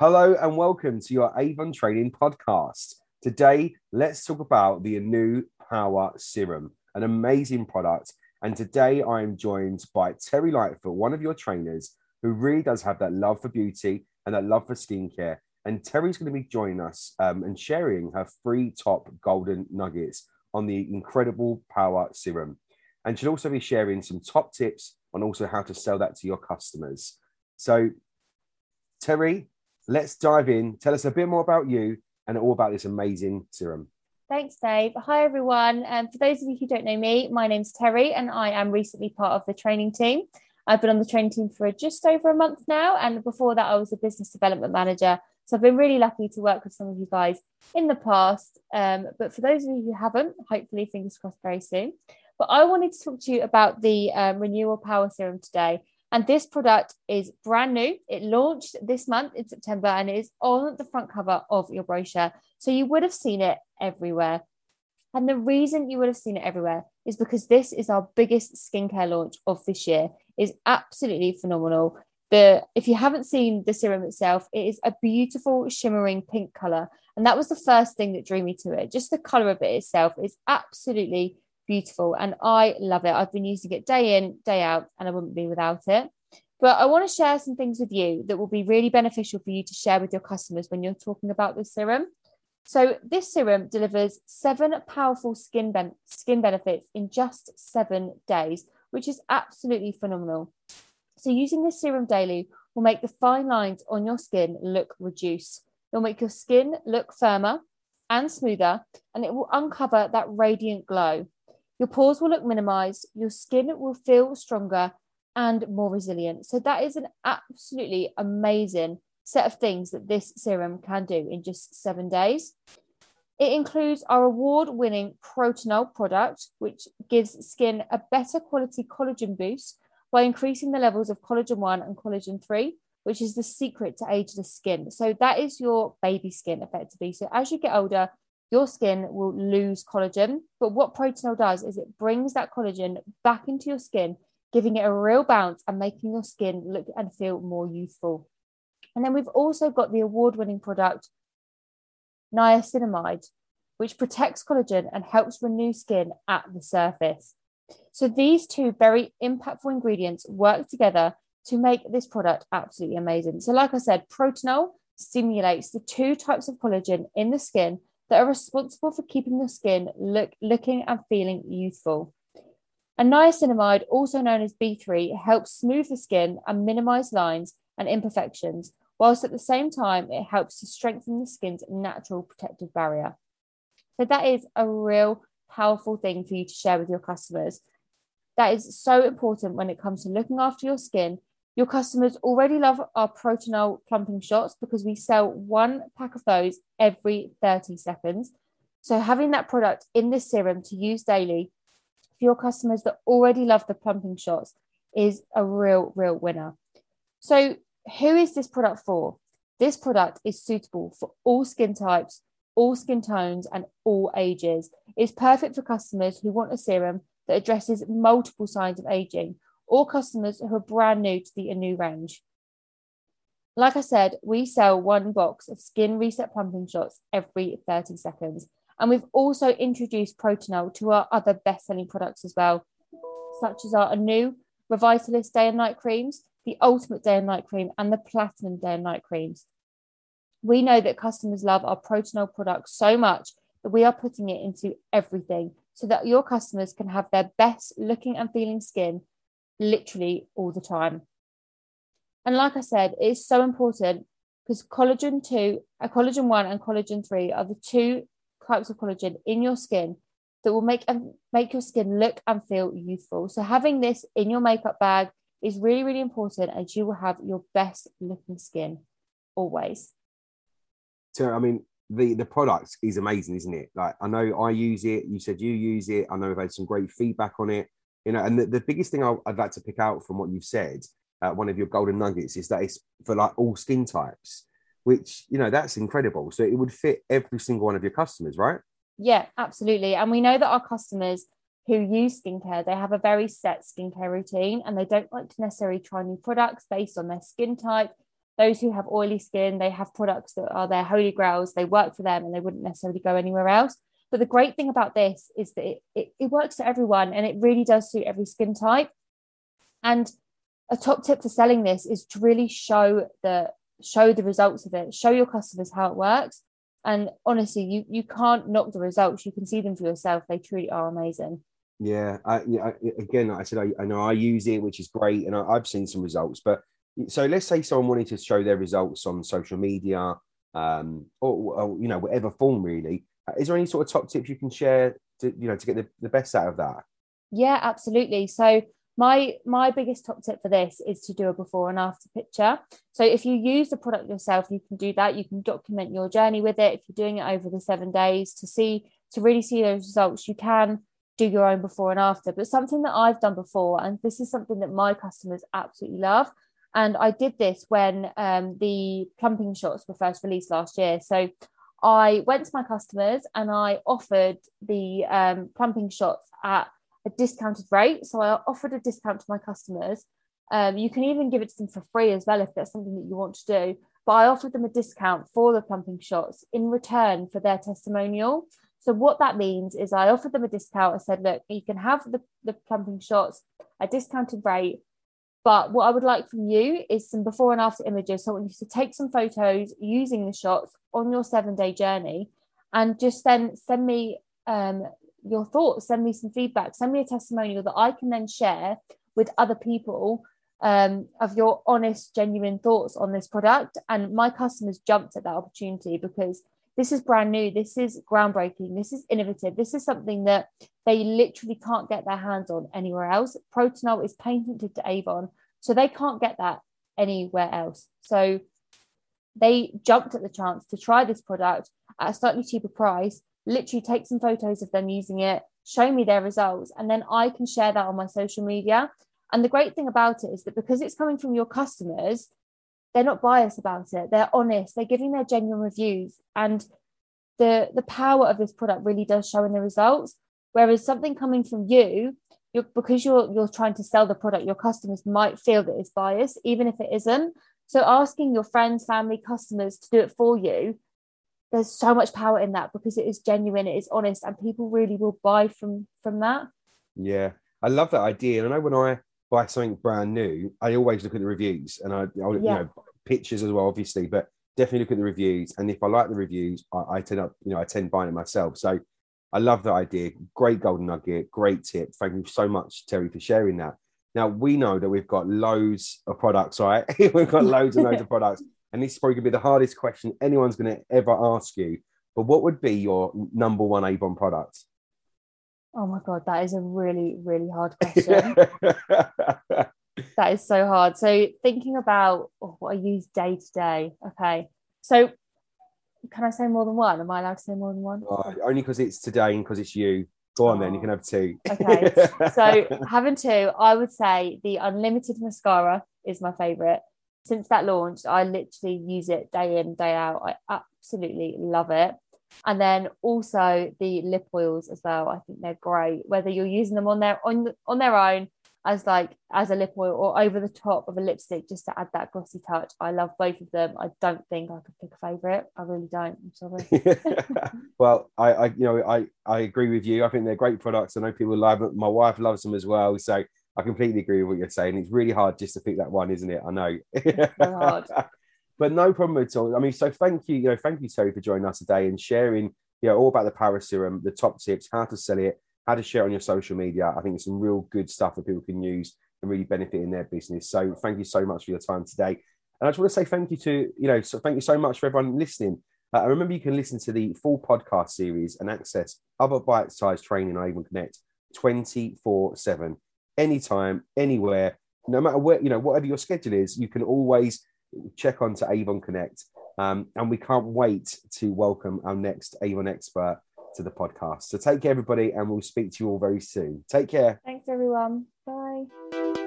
Hello and welcome to your Avon Training Podcast. Today, let's talk about the Anew Power Serum, an amazing product. And today, I am joined by Terrie Lightfoot, one of your trainers, who really does have that love for beauty and that love for skincare. And Terrie's going to be joining us um, and sharing her three top golden nuggets on the incredible Power Serum. And she'll also be sharing some top tips on also how to sell that to your customers. So, Terrie, let's dive in. Tell us a bit more about you and all about this amazing serum. Thanks, Dave. Hi, everyone. And um, for those of you who don't know me, my name's Terrie, and I am recently part of the training team. I've been on the training team for just over a month now. And before that, I was a business development manager. So I've been really lucky to work with some of you guys in the past. Um, but for those of you who haven't, hopefully, fingers crossed very soon. But I wanted to talk to you about the um, Renewal Power Serum today and this product is brand new. It launched this month in September and it is on the front cover of your brochure. So you would have seen it everywhere. And the reason you would have seen it everywhere is because this is our biggest skincare launch of this year. is absolutely phenomenal. The if you haven't seen the serum itself, it is a beautiful shimmering pink color, and that was the first thing that drew me to it. Just the color of it itself is absolutely beautiful and I love it. I've been using it day in, day out, and I wouldn't be without it. But I want to share some things with you that will be really beneficial for you to share with your customers when you're talking about this serum. So, this serum delivers seven powerful skin, ben- skin benefits in just seven days, which is absolutely phenomenal. So, using this serum daily will make the fine lines on your skin look reduced. It'll make your skin look firmer and smoother, and it will uncover that radiant glow. Your pores will look minimized, your skin will feel stronger and more resilient. So, that is an absolutely amazing set of things that this serum can do in just seven days. It includes our award winning Protinol product, which gives skin a better quality collagen boost by increasing the levels of collagen 1 and collagen 3, which is the secret to ageless skin. So, that is your baby skin effectively. So, as you get older, your skin will lose collagen. But what Protinol does is it brings that collagen back into your skin, giving it a real bounce and making your skin look and feel more youthful. And then we've also got the award winning product, niacinamide, which protects collagen and helps renew skin at the surface. So these two very impactful ingredients work together to make this product absolutely amazing. So, like I said, Protinol stimulates the two types of collagen in the skin that are responsible for keeping your skin look, looking and feeling youthful. And niacinamide, also known as B3, helps smooth the skin and minimize lines and imperfections, whilst at the same time it helps to strengthen the skin's natural protective barrier. So that is a real powerful thing for you to share with your customers. That is so important when it comes to looking after your skin your customers already love our Protinol plumping shots because we sell one pack of those every 30 seconds. So, having that product in this serum to use daily for your customers that already love the plumping shots is a real, real winner. So, who is this product for? This product is suitable for all skin types, all skin tones, and all ages. It's perfect for customers who want a serum that addresses multiple signs of aging or customers who are brand new to the Anew range. Like I said, we sell one box of skin reset pumping shots every 30 seconds. And we've also introduced Protinol to our other best selling products as well, such as our Anew Reversalist Day and Night Creams, the Ultimate Day and Night Cream, and the Platinum Day and Night Creams. We know that customers love our Protinol products so much that we are putting it into everything so that your customers can have their best looking and feeling skin literally all the time. And like I said, it's so important because collagen 2, uh, collagen 1 and collagen 3 are the two types of collagen in your skin that will make and make your skin look and feel youthful. So having this in your makeup bag is really really important and you will have your best looking skin always. So I mean the the product is amazing, isn't it? Like I know I use it. You said you use it. I know I've had some great feedback on it you know and the, the biggest thing I, would like to pick out from what you've said uh, one of your golden nuggets is that it's for like all skin types which you know that's incredible. So it would fit every single one of your customers right? Yeah absolutely. And we know that our customers who use skincare they have a very set skincare routine and they don't like to necessarily try new products based on their skin type. Those who have oily skin, they have products that are their holy grails, they work for them and they wouldn't necessarily go anywhere else. But the great thing about this is that it, it, it works for everyone and it really does suit every skin type. And a top tip for selling this is to really show the show the results of it, show your customers how it works. And honestly, you you can't knock the results. You can see them for yourself. They truly are amazing. Yeah, I, yeah. Again, like I said I, I, know I use it, which is great, and I, have seen some results. But so let's say someone wanted to show their results on social media, um, or, or you know whatever form really. Is there any sort of top tips you can share to you know to get the, the best out of that? Yeah, absolutely. So my my biggest top tip for this is to do a before and after picture. So if you use the product yourself you can do that. You can document your journey with it. If you're doing it over the seven days to see to really see those results you can do your own before and after. But something that i've done before and this is something that my customers absolutely love and i did this when um, the plumping shots were first released last year. So i went to my customers and i offered the um, plumping shots at a discounted rate. So I offered a discount to my customers. Um, you can even give it to them for free as well if that's something that you want to do. But I offered them a discount for the plumping shots in return for their testimonial. So what that means is I offered them a discount. I said, look, you can have the, the plumping shots at discounted rate. But what I would like from you is some before and after images. So I want you to take some photos using the shots on your seven day journey and just then send me um, your thoughts, send me some feedback, send me a testimonial that I can then share with other people um, of your honest, genuine thoughts on this product. And my customers jumped at that opportunity because this is brand new, this is groundbreaking, this is innovative, this is something that they literally can't get their hands on anywhere else. Protinol is patented to Avon, so they can't get that anywhere else. So they jumped at the chance to try this product at a slightly cheaper price literally take some photos of them using it, show me their results, and then I can share that on my social media. And the great thing about it is that because it's coming from your customers, they're not biased about it. They're honest. They're giving their genuine reviews. And the the power of this product really does show in the results. Whereas something coming from you, you're, because you're you're trying to sell the product, your customers might feel that it's biased, even if it isn't. So asking your friends, family, customers to do it for you there's so much power in that because it is genuine, it is honest, and people really will buy from from that. Yeah, I love that idea. And I know when I buy something brand new, I always look at the reviews and I, I yeah. you know, pictures as well, obviously, but definitely look at the reviews. And if I like the reviews, I, I tend up, you know, I tend buying it myself. So I love that idea. Great golden nugget, great tip. Thank you so much, Terrie, for sharing that. Now we know that we've got loads of products, right? we've got loads and loads of products and this is probably going to be the hardest question anyone's going to ever ask you. But what would be your number one Avon product? Oh my god, that is a really, really hard question. that is so hard. So thinking about oh, what I use day to day. Okay, so can I say more than one? Am I allowed to say more than one? Oh, only because it's today and because it's you. Go on oh. then, you can have two. okay, so having two, I would say the unlimited mascara is my favorite since that launched, I literally use it day in, day out. I absolutely love it. And then also the lip oils as well. I think they're great. Whether you're using them on their on on their own as like as a lip oil or over the top of a lipstick just to add that glossy touch. I love both of them. I don't think I could pick a favorite. I really don't. I'm sorry. well, I, I you know I I agree with you. I think they're great products. I know people love them. My wife loves them as well. So I completely agree with what you're saying. It's really hard just to pick that one, isn't it? I know. So hard. but no problem at all. I mean, so thank you, you know, thank you, Terrie, for joining us today and sharing, you know, all about the Power Serum, the top tips, how to sell it, how to share on your social media. I think it's some real good stuff that people can use and really benefit in their business. So thank you so much for your time today. And I just want to say thank you to, you know, so thank you so much for everyone listening. Uh, remember, you can listen to the full podcast series and access other bite-sized training on Avon Connect 24 7 anytime, anywhere, no matter where, you know, whatever your schedule is, you can always check on to Avon Connect. Um, and we can't wait to welcome our next Avon expert to the podcast. So take care, everybody, and we'll speak to you all very soon. Take care. Thanks, everyone. Bye.